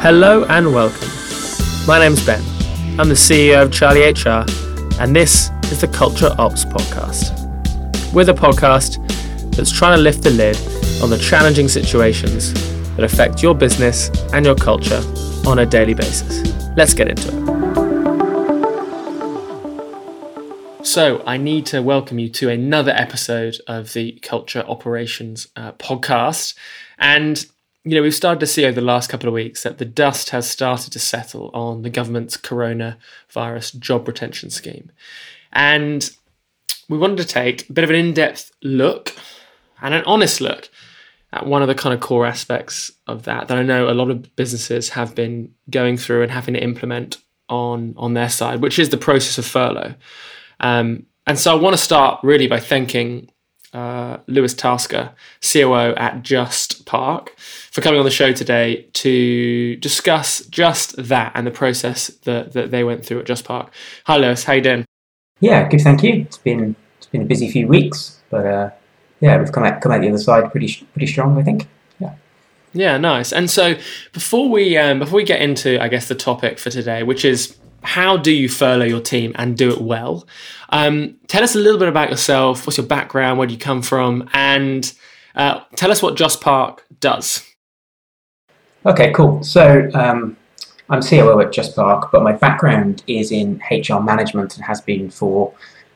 Hello and welcome. My name's Ben. I'm the CEO of CharlieHR, and this is the Culture Ops Podcast. We're the podcast that's trying to lift the lid on the challenging situations that affect your business and your culture on a daily basis. Let's get into it. So, I need to welcome you to another episode of the Culture Operations uh, podcast. And you know, we've started to see over the last couple of weeks that the dust has started to settle on the government's coronavirus job retention scheme. And we wanted to take a bit of an in depth look and an honest look at one of the kind of core aspects of that that I know a lot of businesses have been going through and having to implement on, on their side, which is the process of furlough. Um, and so I want to start really by thanking uh, Lewis Tasker, COO at JustPark, for coming on the show today to discuss just that and the process that, that they went through at JustPark. Hi, Lewis. How you doing? Yeah, good. Thank you. It's been it's been a busy few weeks, but uh, yeah, we've come out come out the other side pretty pretty strong, I think. Yeah. Yeah, nice. And so before we um, before we get into, I guess, the topic for today, which is how do you furlough your team and do it well? Um, tell us a little bit about yourself. What's your background? Where do you come from? And uh, tell us what JustPark does. Okay, cool. So um, I'm COO at JustPark, but my background is in HR management and has been for,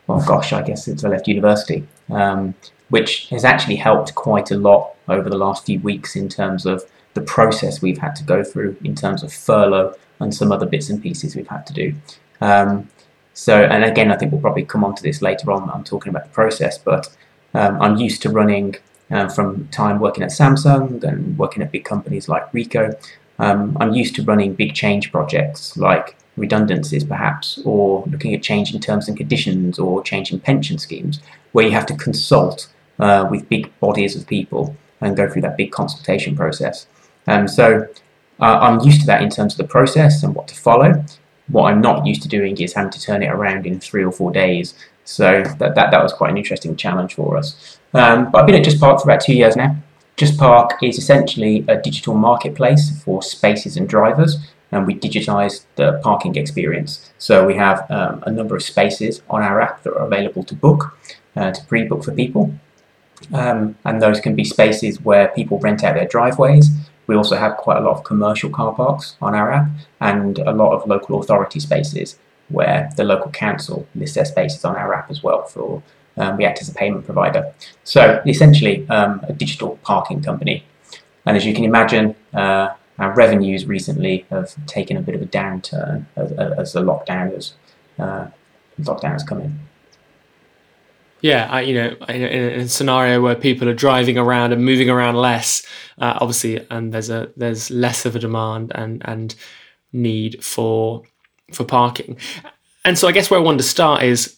well, gosh, I guess since I left university, um, which has actually helped quite a lot over the last few weeks in terms of the process we've had to go through in terms of furlough and some other bits and pieces we've had to do. Um, so, and again, I think we'll probably come on to this later on. I'm talking about the process, but um, I'm used to running uh, from time working at Samsung and working at big companies like Ricoh. Um, I'm used to running big change projects like redundancies, perhaps, or looking at changing terms and conditions or changing pension schemes, where you have to consult uh, with big bodies of people and go through that big consultation process. Um, so uh, I'm used to that in terms of the process and what to follow. What I'm not used to doing is having to turn it around in three or four days. So that, that, that was quite an interesting challenge for us. Um, but I've been at JustPark for about two years now. JustPark is essentially a digital marketplace for spaces and drivers, and we digitize the parking experience. So we have um, a number of spaces on our app that are available to book, uh, to pre book for people. Um, and those can be spaces where people rent out their driveways, we also have quite a lot of commercial car parks on our app and a lot of local authority spaces where the local council lists their spaces on our app as well for um, we act as a payment provider. So essentially um, a digital parking company. And as you can imagine, uh, our revenues recently have taken a bit of a downturn as, as the lockdown has, uh, lockdown has come in. Yeah, I, you know, in, in, a scenario where people are driving around and moving around less, uh, obviously, and there's a there's less of a demand and and need for for parking, and so I guess where I wanted to start is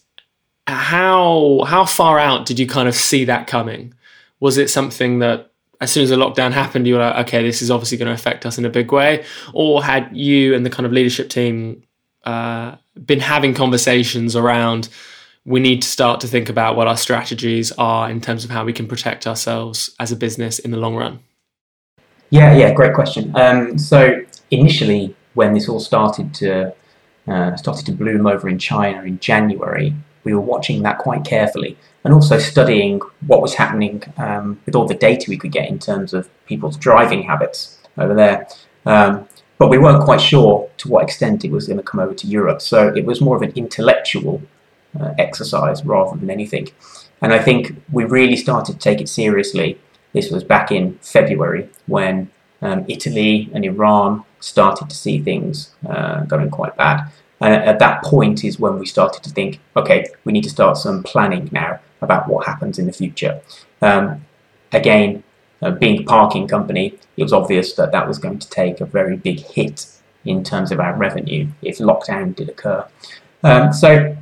how how far out did you kind of see that coming? Was it something that as soon as the lockdown happened, you were like, okay, this is obviously going to affect us in a big way, or had you and the kind of leadership team uh, been having conversations around? We need to start to think about what our strategies are in terms of how we can protect ourselves as a business in the long run. Yeah, yeah, great question. Um, so initially, when this all started to uh, started to bloom over in China in January, we were watching that quite carefully and also studying what was happening um, with all the data we could get in terms of people's driving habits over there. Um, but we weren't quite sure to what extent it was going to come over to Europe. So it was more of an intellectual uh, exercise rather than anything. And I think we really started to take it seriously. This was back in February when um, Italy and Iran started to see things uh, going quite bad. And at that point is when we started to think, okay, we need to start some planning now about what happens in the future. Um, again, uh, being a parking company, it was obvious that that was going to take a very big hit in terms of our revenue if lockdown did occur. Um, so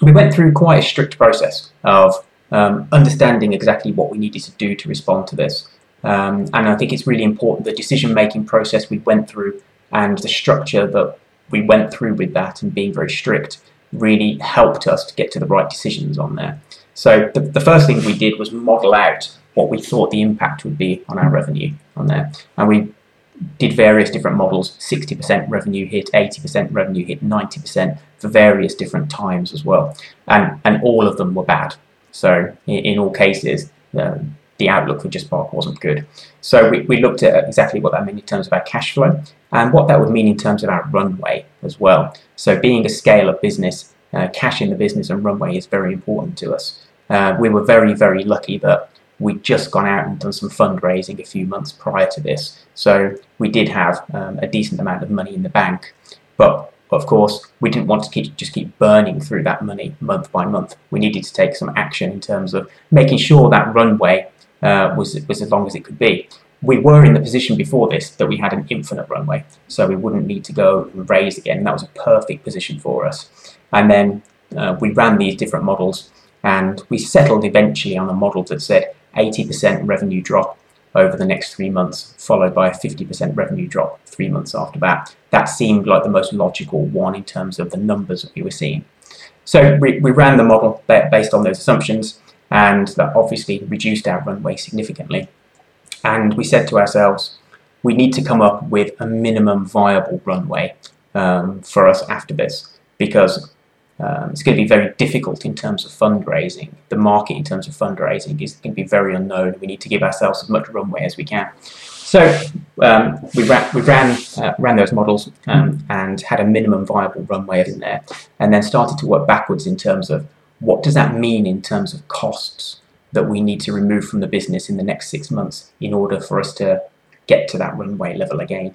we went through quite a strict process of um, understanding exactly what we needed to do to respond to this. Um, and I think it's really important the decision making process we went through and the structure that we went through with that and being very strict really helped us to get to the right decisions on there. So the, the first thing we did was model out what we thought the impact would be on our revenue on there. And we did various different models 60% revenue hit, 80% revenue hit, 90% for various different times as well. And, and all of them were bad. So, in, in all cases, um, the outlook for JustPark wasn't good. So, we, we looked at exactly what that meant in terms of our cash flow and what that would mean in terms of our runway as well. So, being a scale up business, uh, cash in the business and runway is very important to us. Uh, we were very, very lucky that we'd just gone out and done some fundraising a few months prior to this. So we did have um, a decent amount of money in the bank. But of course, we didn't want to keep, just keep burning through that money month by month. We needed to take some action in terms of making sure that runway uh, was, was as long as it could be. We were in the position before this that we had an infinite runway, so we wouldn't need to go and raise again. That was a perfect position for us. And then uh, we ran these different models and we settled eventually on a model that said 80% revenue drop over the next three months, followed by a 50% revenue drop three months after that. That seemed like the most logical one in terms of the numbers that we were seeing. So we, we ran the model based on those assumptions, and that obviously reduced our runway significantly. And we said to ourselves, we need to come up with a minimum viable runway um, for us after this because um, it's going to be very difficult in terms of fundraising. The market in terms of fundraising is going to be very unknown. We need to give ourselves as much runway as we can. So um, we ran, we ran, uh, ran those models um, and had a minimum viable runway in there, and then started to work backwards in terms of what does that mean in terms of costs that we need to remove from the business in the next six months in order for us to get to that runway level again.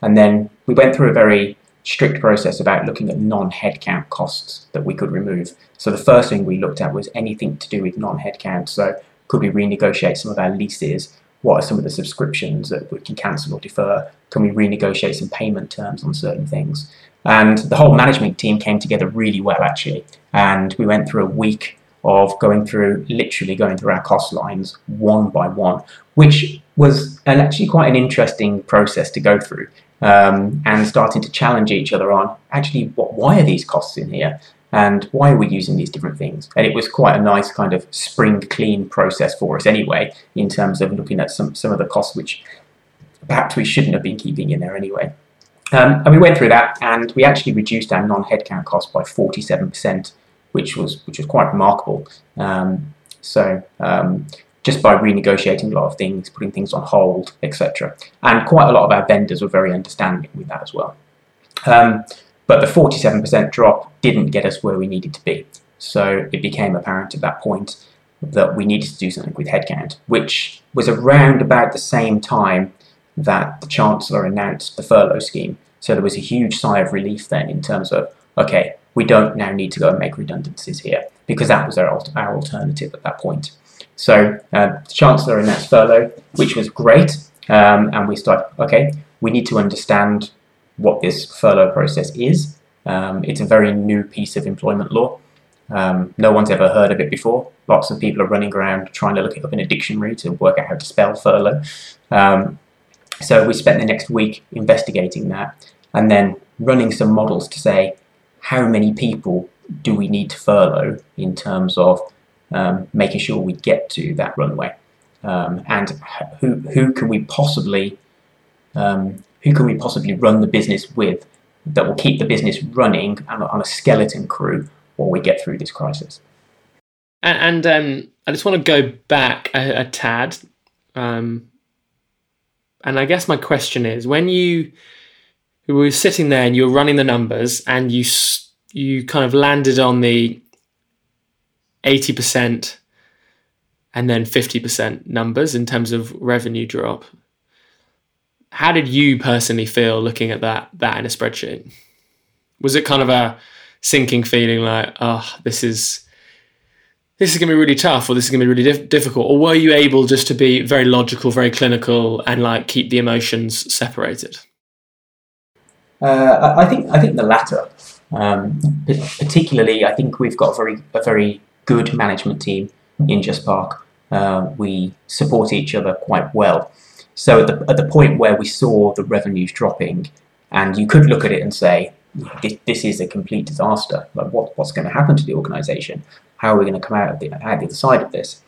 And then we went through a very strict process about looking at non-headcount costs that we could remove. So the first thing we looked at was anything to do with non-headcount. So could we renegotiate some of our leases? What are some of the subscriptions that we can cancel or defer? Can we renegotiate some payment terms on certain things? And the whole management team came together really well actually. And we went through a week of going through, literally going through our cost lines one by one, which was actually quite an interesting process to go through um, and starting to challenge each other on actually what, why are these costs in here and why are we using these different things? And it was quite a nice kind of spring clean process for us anyway, in terms of looking at some, some of the costs which perhaps we shouldn't have been keeping in there anyway. Um, and we went through that and we actually reduced our non-headcount cost by 47%, which was which was quite remarkable. Um, so um, just by renegotiating a lot of things, putting things on hold, etc. And quite a lot of our vendors were very understanding with that as well. Um, but the 47% drop didn't get us where we needed to be. So it became apparent at that point that we needed to do something with headcount, which was around about the same time that the Chancellor announced the furlough scheme. So there was a huge sigh of relief then in terms of, okay, we don't now need to go and make redundancies here because that was our, our alternative at that point. So uh, Chancellor announced furlough, which was great, um, and we started, okay, we need to understand what this furlough process is. Um, it's a very new piece of employment law. Um, no one's ever heard of it before. Lots of people are running around trying to look it up in a dictionary to work out how to spell furlough. Um, so we spent the next week investigating that and then running some models to say how many people do we need to furlough in terms of um, making sure we get to that runway. Um, and who who can we possibly um, who can we possibly run the business with that will keep the business running on a, on a skeleton crew while we get through this crisis. And, and um, I just want to go back a, a tad, um, and I guess my question is: when you were sitting there and you were running the numbers, and you you kind of landed on the 80% and then 50% numbers in terms of revenue drop. How did you personally feel looking at that that in a spreadsheet? Was it kind of a sinking feeling like, oh, this is this is going to be really tough or this is going to be really dif- difficult or were you able just to be very logical very clinical and like keep the emotions separated uh, I think I think the latter um, particularly I think we've got a very a very good management team in JustPark. Uh, we support each other quite well. So at the, at the point where we saw the revenues dropping, and you could look at it and say, this, this is a complete disaster. Like what, what's going to happen to the organisation? How are we going to come out, of the, out the other side of this?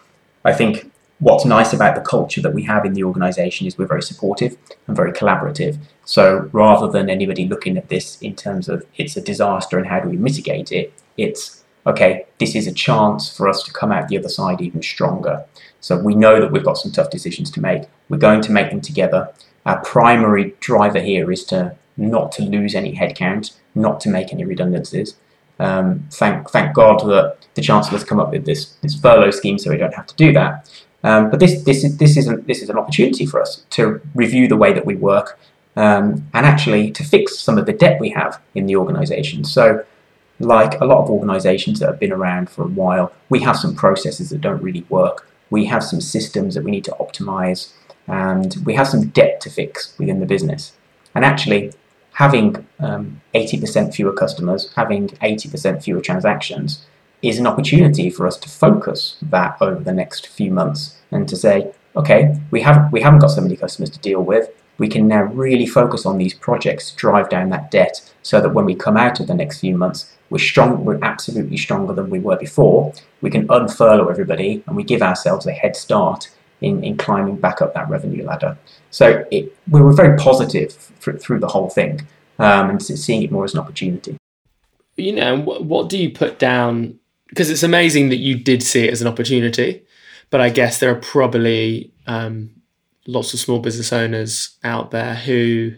I think what's nice about the culture that we have in the organization is we're very supportive and very collaborative. So rather than anybody looking at this in terms of it's a disaster and how do we mitigate it, it's okay, this is a chance for us to come out the other side even stronger. So we know that we've got some tough decisions to make. We're going to make them together. Our primary driver here is to not to lose any headcount, not to make any redundancies. Um, thank thank God that the Chancellor's come up with this this furlough scheme, so we don't have to do that. Um, but this this is this is an, this is an opportunity for us to review the way that we work um, and actually to fix some of the debt we have in the organisation. So, like a lot of organisations that have been around for a while, we have some processes that don't really work. We have some systems that we need to optimise, and we have some debt to fix within the business. And actually, having um, 80% fewer customers, having 80% fewer transactions, is an opportunity for us to focus that over the next few months and to say, okay, we haven't we haven't got so many customers to deal with. We can now really focus on these projects to drive down that debt so that when we come out of the next few months, we're strong we're absolutely stronger than we were before. We can unfurlough everybody and we give ourselves a head start in, in climbing back up that revenue ladder. So it, we were very positive through the whole thing um, and seeing it more as an opportunity. You know, what, what do you put down because it's amazing that you did see it as an opportunity, but I guess there are probably um, lots of small business owners out there who,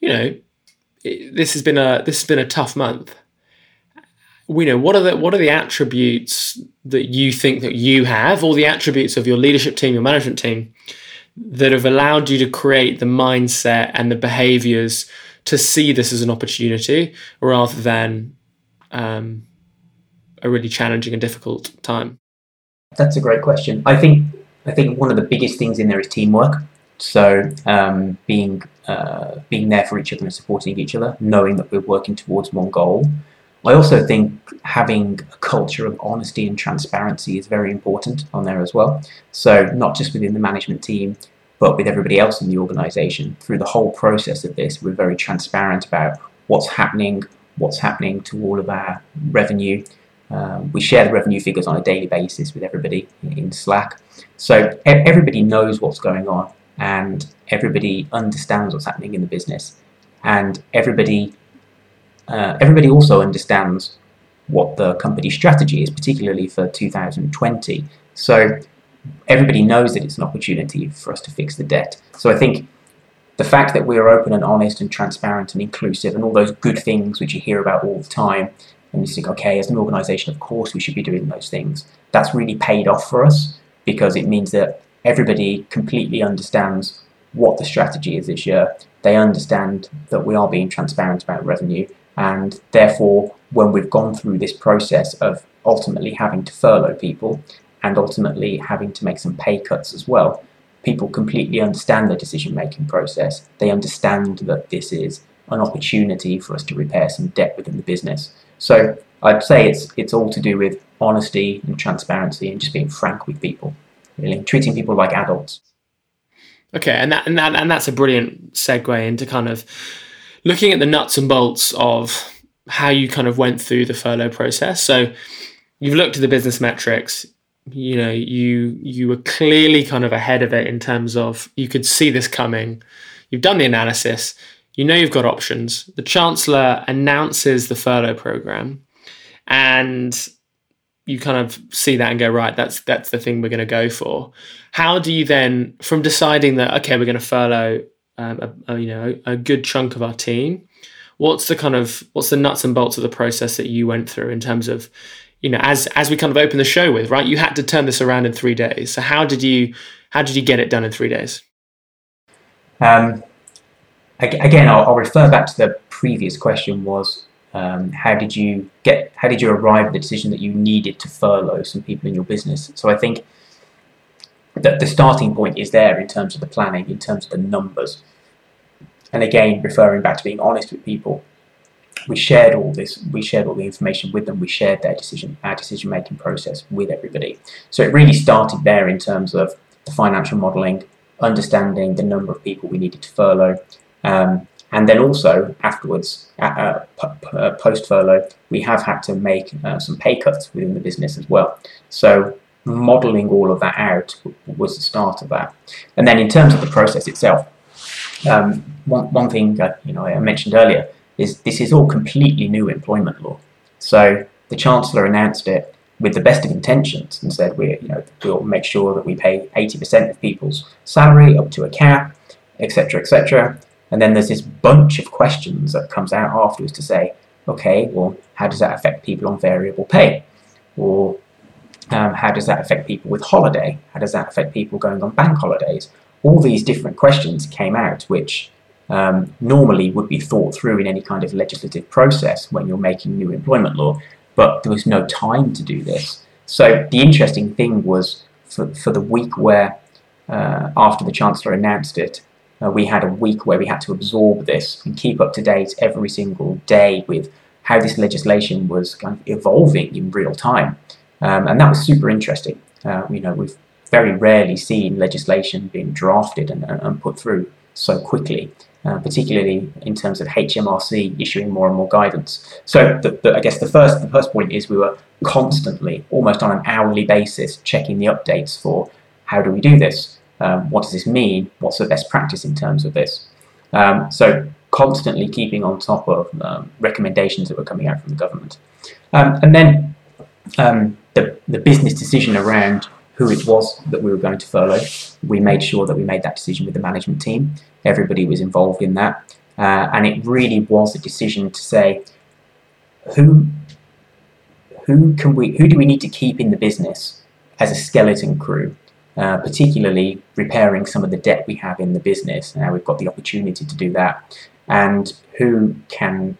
you know, this has been a this has been a tough month. We know what are the what are the attributes that you think that you have, or the attributes of your leadership team, your management team, that have allowed you to create the mindset and the behaviors to see this as an opportunity rather than um, a really challenging and difficult time? That's a great question. I think I think one of the biggest things in there is teamwork. So um, being uh, being there for each other and supporting each other, knowing that we're working towards one goal. I also think having a culture of honesty and transparency is very important on there as well. So not just within the management team, but with everybody else in the organisation. Through the whole process of this, we're very transparent about what's happening, what's happening to all of our revenue, um, we share the revenue figures on a daily basis with everybody in Slack. So everybody knows what's going on and everybody understands what's happening in the business. And everybody, uh, everybody also understands what the company strategy is, particularly for 2020. So everybody knows that it's an opportunity for us to fix the debt. So I think the fact that we're open and honest and transparent and inclusive and all those good things which you hear about all the time and you think, okay, as an organization, of course we should be doing those things. That's really paid off for us because it means that everybody completely understands what the strategy is this year. They understand that we are being transparent about revenue, and therefore, when we've gone through this process of ultimately having to furlough people and ultimately having to make some pay cuts as well, people completely understand the decision making process. They understand that this is an opportunity for us to repair some debt within the business. So I'd say it's it's all to do with honesty and transparency and just being frank with people, really treating people like adults. Okay, and that and that and that's a brilliant segue into kind of looking at the nuts and bolts of how you kind of went through the furlough process. So you've looked at the business metrics. You know, you you were clearly kind of ahead of it in terms of you could see this coming. You've done the analysis you know you've got options. The Chancellor announces the furlough program, and you kind of see that and go, right, that's that's the thing we're going to go for. How do you then, from deciding that okay, we're going to furlough, um, a, a, you know, a good chunk of our team, what's the kind of what's the nuts and bolts of the process that you went through in terms of you know as as we kind of open the show with right you had to turn this around in three days so how did you how did you get it done in three days um, again, I'll, I'll, refer back to the previous question was um, how did you get how did you arrive at the decision that you needed to furlough some people in your business? So I think that the starting point is there in terms of the planning, in terms of the numbers. And again, referring back to being honest with people, we shared all this, we shared all the information with them, we shared their decision, our decision making process with everybody. So it really started there in terms of the financial modelling, understanding the number of people we needed to furlough, um, and then also afterwards, uh, post furlough, we have had to make uh, some pay cuts within the business as well. So modelling all of that out was the start of that. And then in terms of the process itself, um, one, one thing that, you know I mentioned earlier is this is all completely new employment law. So the Chancellor announced it with the best of intentions and said we you know we'll make sure that we pay 80% of people's salary up to a cap, etc., etc. And then there's this bunch of questions that comes out afterwards to say, okay, well, how does that affect people on variable pay? Or um, how does that affect people with holiday? How does that affect people going on bank holidays? All these different questions came out, which um, normally would be thought through in any kind of legislative process when you're making new employment law, but there was no time to do this. So the interesting thing was for, for the week where, uh, after the Chancellor announced it, uh, we had a week where we had to absorb this and keep up to date every single day with how this legislation was kind of evolving in real time. Um, and that was super interesting. Uh, you know, we've very rarely seen legislation being drafted and, and put through so quickly, uh, particularly in terms of HMRC issuing more and more guidance. So, the, the, I guess the first the first point is we were constantly, almost on an hourly basis, checking the updates for how do we do this, um, what does this mean, what's the best practice in terms of this. Um, so, constantly keeping on top of um, recommendations that were coming out from the government, um, and then um, the, the business decision around who it was that we were going to furlough. We made sure that we made that decision with the management team. Everybody was involved in that. Uh, and it really was a decision to say, who, who can we, who do we need to keep in the business as a skeleton crew, uh, particularly repairing some of the debt we have in the business. Now we've got the opportunity to do that, and who can,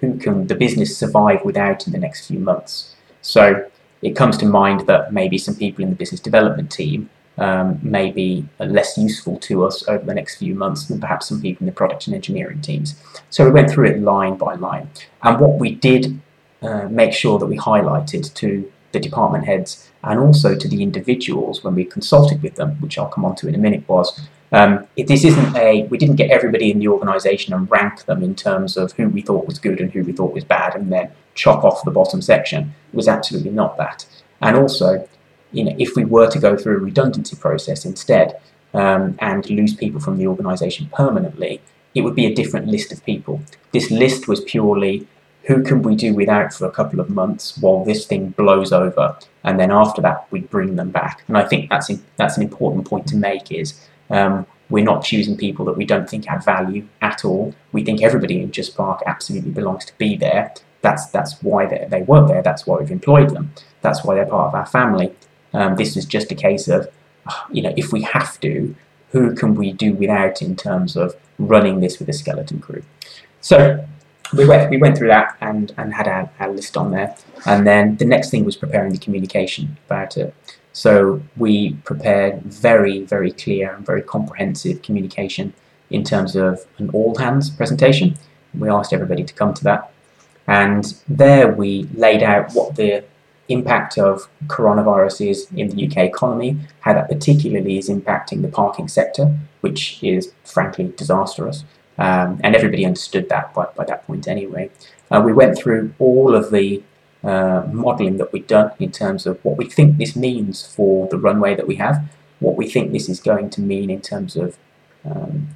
who can the business survive without in the next few months. So it comes to mind that maybe some people in the business development team um, may be less useful to us over the next few months than perhaps some people in the product and engineering teams. So we went through it line by line. And what we did uh, make sure that we highlighted to the department heads and also to the individuals when we consulted with them, which I'll come on to in a minute, was um, this isn't a, we didn't get everybody in the organisation and rank them in terms of who we thought was good and who we thought was bad and then chop off the bottom section. It was absolutely not that. And also, you know, if we were to go through a redundancy process instead um, and lose people from the organisation permanently, it would be a different list of people. This list was purely who can we do without for a couple of months while this thing blows over, and then after that we bring them back. And I think that's in, that's an important point to make is um, we're not choosing people that we don't think add value at all. We think everybody in JustPark absolutely belongs to be there. That's that's why they, they work there. That's why we've employed them. That's why they're part of our family. Um, this is just a case of, you know, if we have to, who can we do without in terms of running this with a skeleton crew? So we went we went through that and and had our, our list on there, and then the next thing was preparing the communication about it. So we prepared very, very clear and very comprehensive communication in terms of an all hands presentation. We asked everybody to come to that. And there we laid out what the impact of coronavirus is in the UK economy, how that particularly is impacting the parking sector, which is frankly disastrous. Um, and everybody understood that by, by that point anyway. Uh, we went through all of the uh, modelling that we've done in terms of what we think this means for the runway that we have, what we think this is going to mean in terms of um,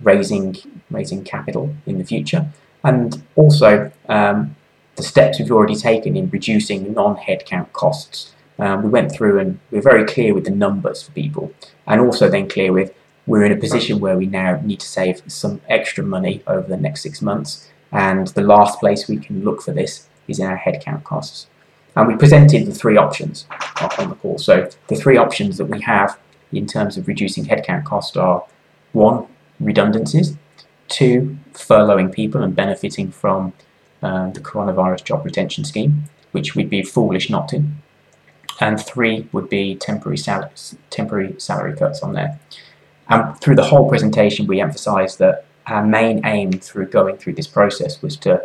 raising raising capital in the future, and also um, the steps we've already taken in reducing non-headcount costs. Um, we went through and we're very clear with the numbers for people, and also then clear with we're in a position where we now need to save some extra money over the next six months. And the last place we can look for this is in our headcount costs. And we presented the three options on the call. So the three options that we have in terms of reducing headcount cost are one, redundancies, two, furloughing people and benefiting from uh, the coronavirus job retention scheme, which we'd be foolish not to, and three would be temporary, sal- temporary salary cuts on there. And through the whole presentation, we emphasised that our main aim through going through this process was to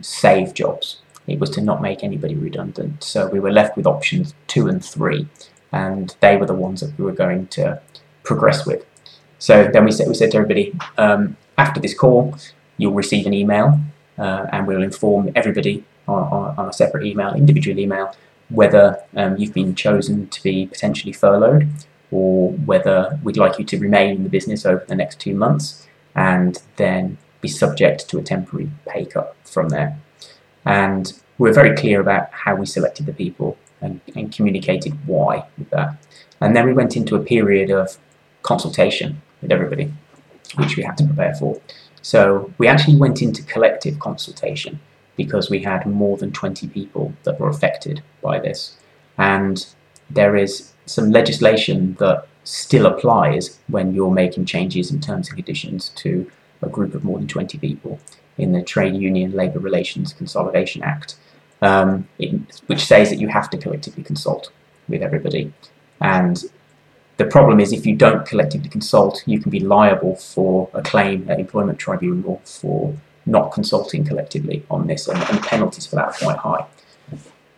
save jobs it was to not make anybody redundant. So we were left with options two and three, and they were the ones that we were going to progress with. So then we said, we said to everybody, um, after this call, you'll receive an email, uh, and we'll inform everybody on, on, on, a separate email, individual email, whether um, you've been chosen to be potentially furloughed or whether we'd like you to remain in the business over the next two months and then be subject to a temporary pay cut from there. And we're very clear about how we selected the people and, and communicated why with that. And then we went into a period of consultation with everybody, which we had to prepare for. So we actually went into collective consultation because we had more than 20 people that were affected by this. And there is some legislation that still applies when you're making changes in terms and conditions to a group of more than 20 people in the Trade Union Labour Relations Consolidation Act, um, which says that you have to collectively consult with everybody. And the problem is if you don't collectively consult, you can be liable for a claim at employment tribunal for not consulting collectively on this, and, and penalties for that are quite high.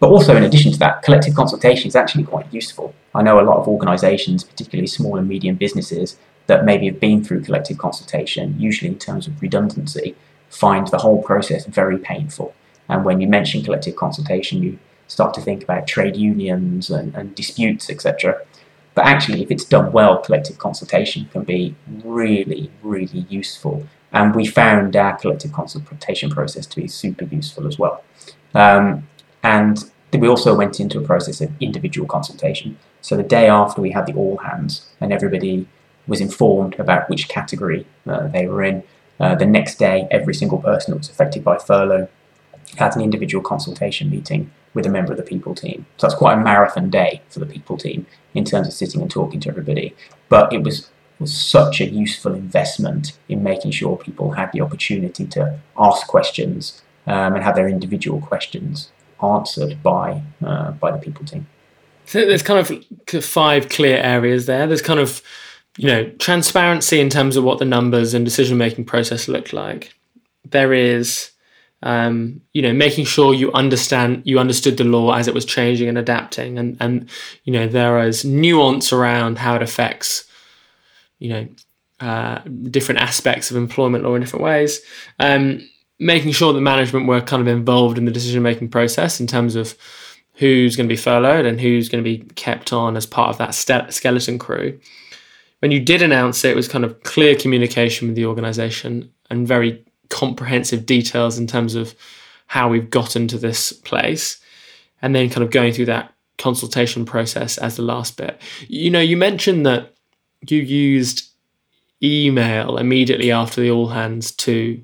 But also, in addition to that, collective consultation is actually quite useful. I know a lot of organisations, particularly small and medium businesses, that maybe have been through collective consultation, usually in terms of redundancy, find the whole process very painful. And when you mention collective consultation, you start to think about trade unions and, and disputes, etc. But actually, if it's done well, collective consultation can be really, really useful. And we found our collective consultation process to be super useful as well. Um, and we also went into a process of individual consultation. So the day after we had the all hands and everybody was informed about which category uh, they were in, uh, the next day every single person that was affected by furlough had an individual consultation meeting with a member of the people team. So that's quite a marathon day for the people team in terms of sitting and talking to everybody. But it was was such a useful investment in making sure people had the opportunity to ask questions um, and have their individual questions answered by uh, by the people team. So there's kind of five clear areas there. There's kind of you know transparency in terms of what the numbers and decision making process looked like. There is um, you know making sure you understand you understood the law as it was changing and adapting, and and you know there is nuance around how it affects you know uh, different aspects of employment law in different ways. Um, making sure that management were kind of involved in the decision making process in terms of who's going to be furloughed and who's going to be kept on as part of that skeleton crew. When you did announce it, it was kind of clear communication with the organization and very comprehensive details in terms of how we've gotten to this place. And then kind of going through that consultation process as the last bit. You know, you mentioned that you used email immediately after the all hands to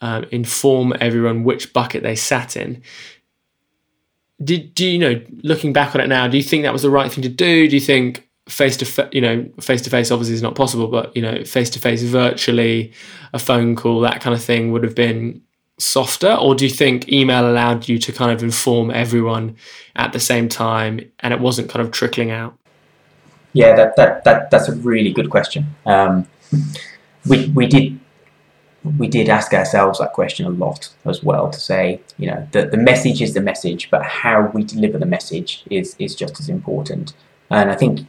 um, inform everyone which bucket they sat in. Did do you know looking back on it now? Do you think that was the right thing to do? Do you think face to face, you know, face to face obviously is not possible, but you know, face to face, virtually, a phone call, that kind of thing would have been softer, or do you think email allowed you to kind of inform everyone at the same time, and it wasn't kind of trickling out? Yeah, that that, that that's a really good question. Um, we we did we did ask ourselves that question a lot as well to say, you know, the, the message is the message, but how we deliver the message is, is just as important. And I think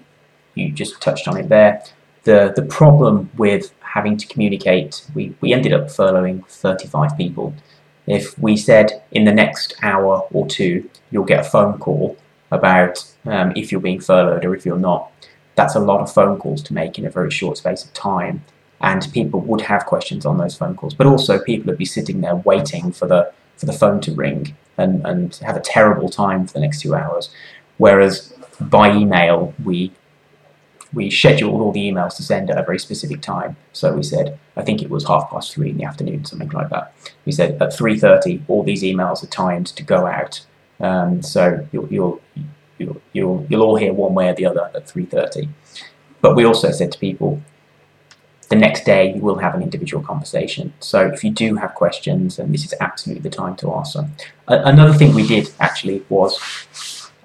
you just touched on it there. The, the problem with having to communicate, we, we ended up furloughing 35 people. If we said in the next hour or two, you'll get a phone call about um, if you're being furloughed or if you're not, that's a lot of phone calls to make in a very short space of time and people would have questions on those phone calls. But also, people would be sitting there waiting for the for the phone to ring and, and have a terrible time for the next two hours. Whereas by email, we we scheduled all the emails to send at a very specific time. So we said, I think it was half past three in the afternoon, something like that. We said at three thirty, all these emails are timed to go out. Um, so you'll, you'll you'll you'll you'll all hear one way or the other at three thirty. But we also said to people, the next day you will have an individual conversation. So if you do have questions, then this is absolutely the time to ask them. another thing we did actually was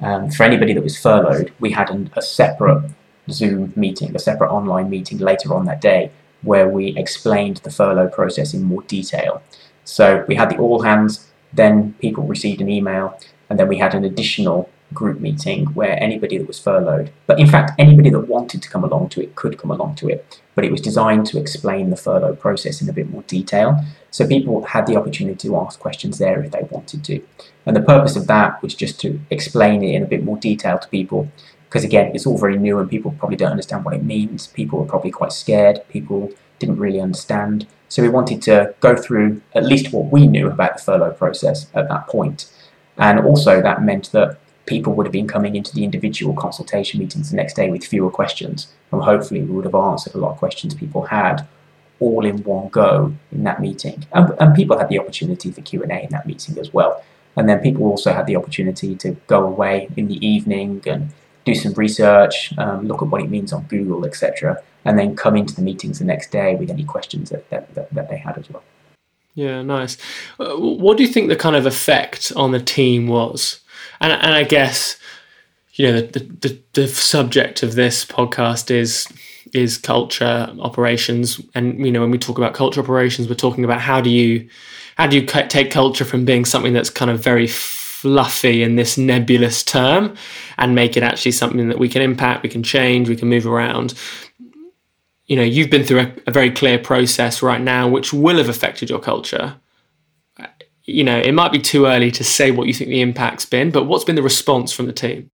um, for anybody that was furloughed, we had an, a separate Zoom meeting, a separate online meeting later on that day where we explained the furlough process in more detail. So we had the all hands, then people received an email, and then we had an additional group meeting where anybody that was furloughed, but in fact, anybody that wanted to come along to it could come along to it. But it was designed to explain the furlough process in a bit more detail. So people had the opportunity to ask questions there if they wanted to. And the purpose of that was just to explain it in a bit more detail to people. Because again, it's all very new and people probably don't understand what it means. People were probably quite scared. People didn't really understand. So we wanted to go through at least what we knew about the furlough process at that point. And also that meant that people would have been coming into the individual consultation meetings the next day with fewer questions. And hopefully we would have answered a lot of questions people had all in one go in that meeting. And, and people had the opportunity for Q&A in that meeting as well. And then people also had the opportunity to go away in the evening and do some research, um, look at what it means on Google, etc., and then come into the meetings the next day with any questions that, that, that, that they had as well. Yeah, nice. Uh, what do you think the kind of effect on the team was? And and I guess you know the the, the subject of this podcast is is culture operations, and you know when we talk about culture operations, we're talking about how do you how do you take culture from being something that's kind of very fluffy in this nebulous term and make it actually something that we can impact, we can change, we can move around. You know, you've been through a, a very clear process right now, which will have affected your culture. You know, it might be too early to say what you think the impact's been, but what's been the response from the team?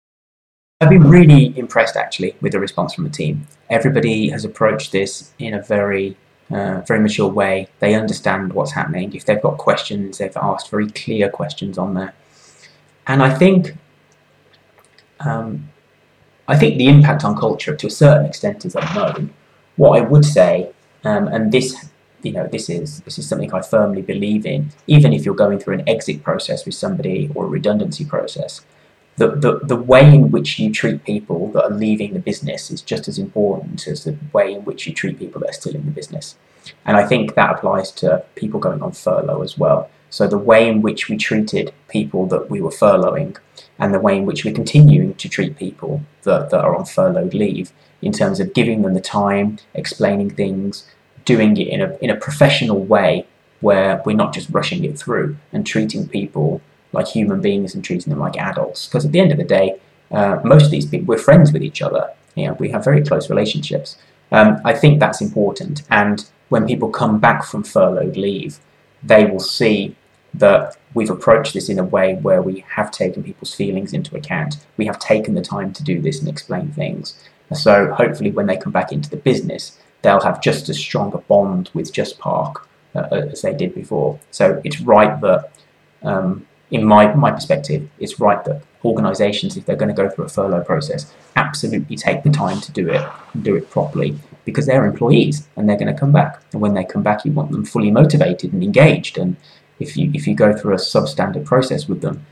I've been really impressed actually with the response from the team. Everybody has approached this in a very uh, very mature way. They understand what's happening. If they've got questions, they've asked very clear questions on there. And I think um, I think the impact on culture to a certain extent is unknown. What I would say, um, and this you know this is this is something I firmly believe in, even if you're going through an exit process with somebody or a redundancy process, the, the, the way in which you treat people that are leaving the business is just as important as the way in which you treat people that are still in the business. And I think that applies to people going on furlough as well. So the way in which we treated people that we were furloughing and the way in which we're continuing to treat people that, that are on furloughed leave in terms of giving them the time, explaining things, doing it in a, in a professional way where we're not just rushing it through and treating people like human beings and treating them like adults. Because at the end of the day, uh, most of these people, we're friends with each other. You know, we have very close relationships. Um, I think that's important. And when people come back from furloughed leave, they will see that we've approached this in a way where we have taken people's feelings into account. We have taken the time to do this and explain things. So hopefully, when they come back into the business, they'll have just as strong a bond with JustPark uh, as they did before. So it's right that, um, in my my perspective, it's right that organisations, if they're going to go through a furlough process, absolutely take the time to do it and do it properly because they're employees and they're going to come back. And when they come back, you want them fully motivated and engaged and if you if you go through a substandard process with them,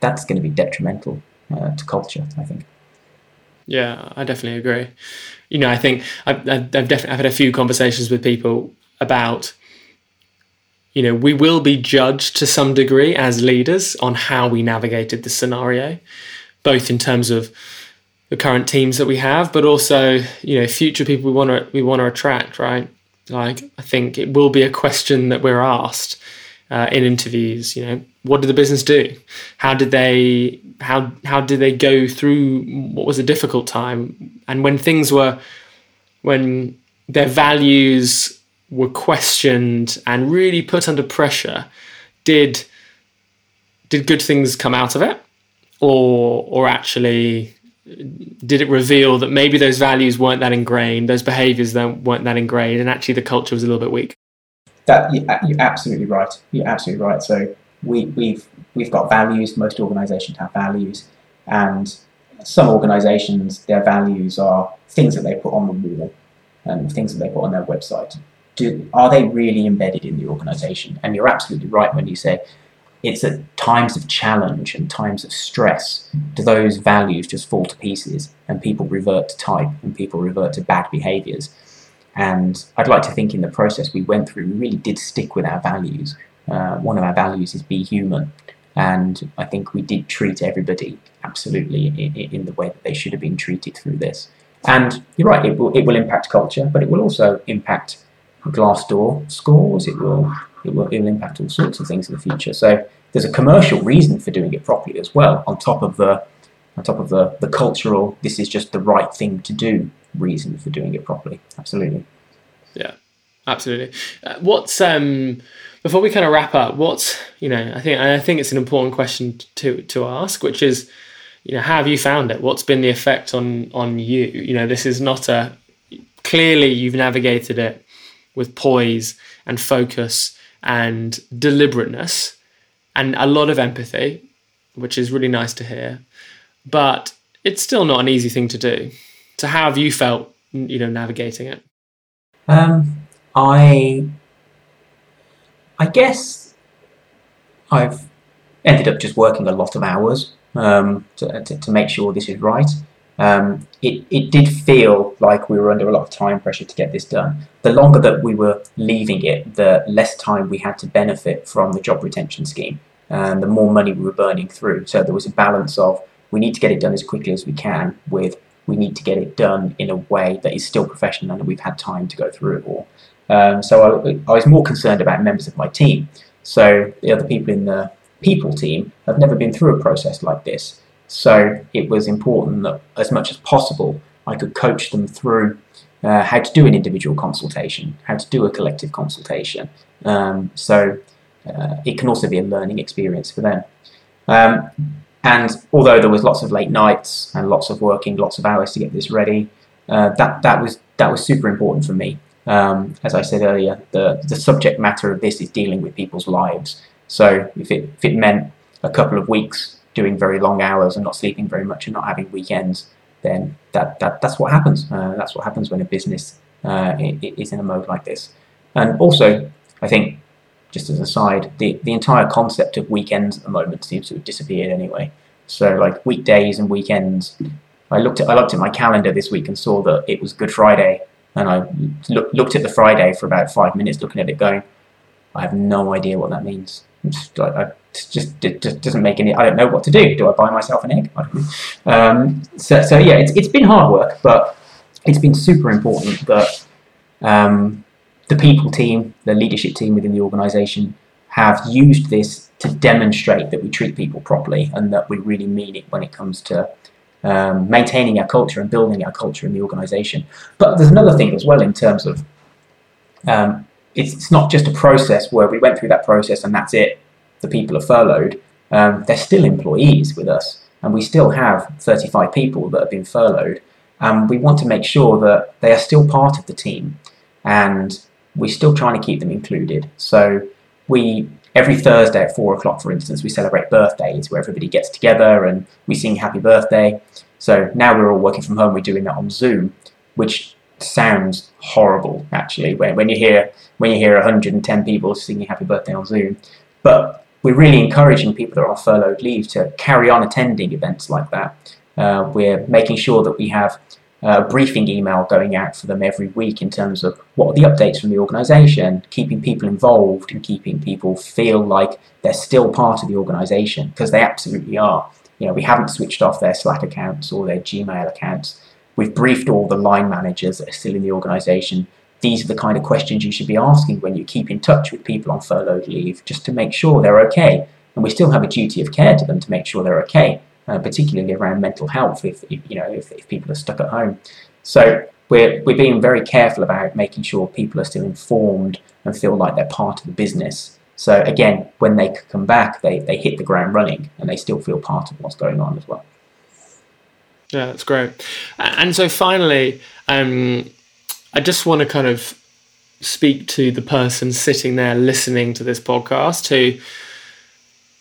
that's going to be detrimental uh, to culture. I think. Yeah, I definitely agree. You know, I think I've, I've definitely I've had a few conversations with people about. You know, we will be judged to some degree as leaders on how we navigated the scenario, both in terms of the current teams that we have, but also you know future people we want to we want to attract. Right? Like I think it will be a question that we're asked uh, in interviews. You know, what did the business do? How did they how how did they go through what was a difficult time? And when things were when their values were questioned and really put under pressure, did did good things come out of it, or or actually did it reveal that maybe those values weren't that ingrained, those behaviors weren't that ingrained, and actually the culture was a little bit weak? That uh, you're absolutely right. You're absolutely right. So we, we've we've got values. Most organisations have values, and some organisations their values are things that they put on the wall and things that they put on their website. Do are they really embedded in the organisation? And you're absolutely right when you say it's at times of challenge and times of stress do those values just fall to pieces and people revert to type and people revert to bad behaviours and I'd like to think in the process we went through, we really did stick with our values. Uh, one of our values is be human. And I think we did treat everybody absolutely in, in, the way that they should have been treated through this. And you're right, it will, it will impact culture, but it will also impact Glassdoor scores. It will, it will, it will impact all sorts of things in the future. So there's a commercial reason for doing it properly as well, on top of the on top of the, the cultural, this is just the right thing to do reason for doing it properly. Absolutely. Yeah, absolutely. Uh, what's um before we kind of wrap up? What's you know I think I think it's an important question to to ask, which is you know how have you found it? What's been the effect on on you? You know this is not a clearly you've navigated it with poise and focus and deliberateness and a lot of empathy, which is really nice to hear. But it's still not an easy thing to do. So how have you felt, you know, navigating it? Um, I, I guess I've ended up just working a lot of hours um, to, to, to, make sure this is right. Um, it, it did feel like we were under a lot of time pressure to get this done. The longer that we were leaving it, the less time we had to benefit from the job retention scheme and the more money we were burning through. So there was a balance of we need to get it done as quickly as we can with we need to get it done in a way that is still professional and we've had time to go through it all. Um, so I, I, was more concerned about members of my team. So the other people in the people team have never been through a process like this. So it was important that as much as possible I could coach them through uh, how to do an individual consultation, how to do a collective consultation. Um, so uh, it can also be a learning experience for them. Um, and although there was lots of late nights and lots of working, lots of hours to get this ready, uh, that that was that was super important for me. Um, as I said earlier, the the subject matter of this is dealing with people's lives. So if it if it meant a couple of weeks doing very long hours and not sleeping very much and not having weekends, then that, that that's what happens. Uh, that's what happens when a business uh, is in a mode like this. And also, I think just as a side, the, the entire concept of weekends at the moment seems to have disappeared anyway. So like weekdays and weekends, I looked at I looked at my calendar this week and saw that it was Good Friday, and I look, looked at the Friday for about five minutes, looking at it, going, I have no idea what that means. Just, I, just it just doesn't make any. I don't know what to do. Do I buy myself an egg? Um, so so yeah, it's it's been hard work, but it's been super important that um, the people team, the leadership team within the organisation, have used this to demonstrate that we treat people properly and that we really mean it when it comes to um, maintaining our culture and building our culture in the organisation. But there's another thing as well in terms of um, it's, not just a process where we went through that process and that's it, the people are furloughed. Um, they're still employees with us and we still have 35 people that have been furloughed. We want to make sure that they are still part of the team and we're still trying to keep them included. So we every Thursday at four o'clock, for instance, we celebrate birthdays where everybody gets together and we sing happy birthday. So now we're all working from home. We're doing that on Zoom, which sounds horrible actually. When when you hear when you hear 110 people singing happy birthday on Zoom, but we're really encouraging people that are on furloughed leave to carry on attending events like that. Uh, we're making sure that we have uh, briefing email going out for them every week in terms of what are the updates from the organisation, keeping people involved and keeping people feel like they're still part of the organisation because they absolutely are. You know, we haven't switched off their Slack accounts or their Gmail accounts. We've briefed all the line managers that are still in the organisation. These are the kind of questions you should be asking when you keep in touch with people on furloughed leave, just to make sure they're okay. And we still have a duty of care to them to make sure they're okay uh, particularly around mental health if, if you know if, if, people are stuck at home. So we're we're being very careful about making sure people are still informed and feel like they're part of the business. So again, when they come back, they, they hit the ground running and they still feel part of what's going on as well. Yeah, that's great. And so finally, um, I just want to kind of speak to the person sitting there listening to this podcast who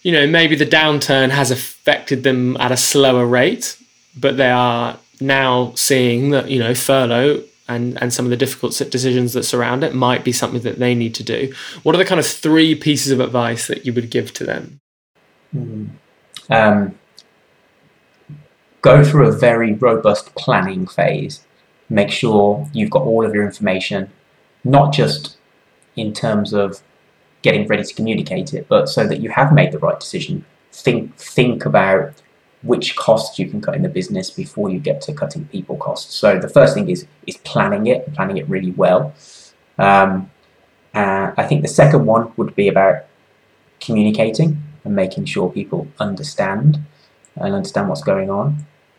you know, maybe the downturn has affected them at a slower rate, but they are now seeing that, you know, furlough and, and some of the difficult decisions that surround it might be something that they need to do. What are the kind of three pieces of advice that you would give to them? Mm. Um, go through a very robust planning phase. Make sure you've got all of your information, not just in terms of getting ready to communicate it, but so that you have made the right decision. Think think about which costs you can cut in the business before you get to cutting people costs. So the first thing is is planning it, planning it really well. Um, uh, I think the second one would be about communicating and making sure people understand. and understand what's going on.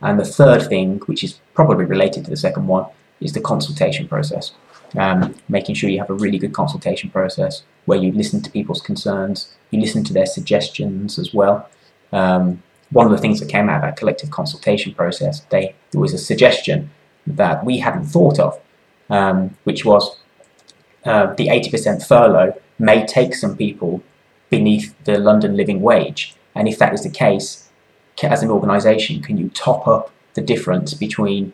And the third thing, which is probably related to the second one, is the consultation process. Um, making sure you have a really good consultation process where you listen to people's concerns, you listen to their suggestions as well. Um, one of the things that came out of our collective consultation process, they, there was a suggestion that we hadn't thought of, um, which was uh, the 80% furlough may take some people beneath the London living wage. And if that is the case, as an organisation, can you top up the difference between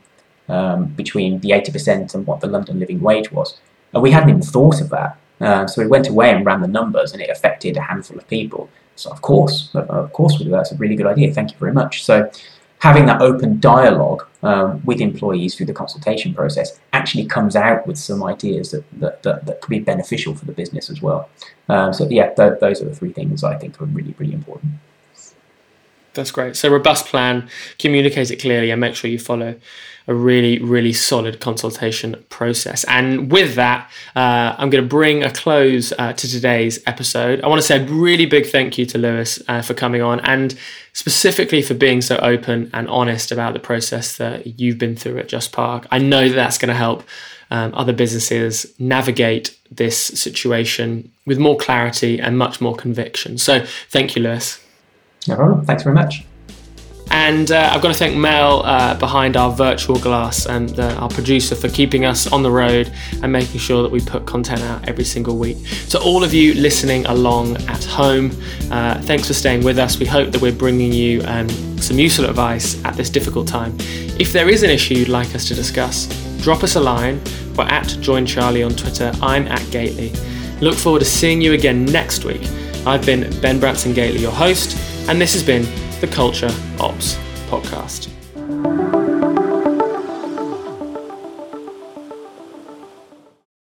um, between the 80% and what the London living wage was? And we hadn't even thought of that. Uh, so we went away and ran the numbers, and it affected a handful of people. So of course, of course, we do. That's a really good idea. Thank you very much. So having that open dialogue um, with employees through the consultation process actually comes out with some ideas that, that, that, that could be beneficial for the business as well. Um, so, yeah, th- those are the three things I think are really, really important. That's great. So, robust plan, communicate it clearly, and make sure you follow a really, really solid consultation process. And with that, uh, I'm going to bring a close uh, to today's episode. I want to say a really big thank you to Lewis uh, for coming on and specifically for being so open and honest about the process that you've been through at JustPark. I know that that's going to help um, other businesses navigate this situation with more clarity and much more conviction. So, thank you, Lewis. No problem. Thanks very much. And uh, I've got to thank Mel uh, behind our virtual glass and uh, our producer for keeping us on the road and making sure that we put content out every single week. To all of you listening along at home, uh, thanks for staying with us. We hope that we're bringing you um, some useful advice at this difficult time. If there is an issue you'd like us to discuss, drop us a line. We're at Join Charlie on Twitter. I'm at Gateley. Look forward to seeing you again next week. I've been Ben Bratson Gateley, your host, and this has been the Culture Ops Podcast.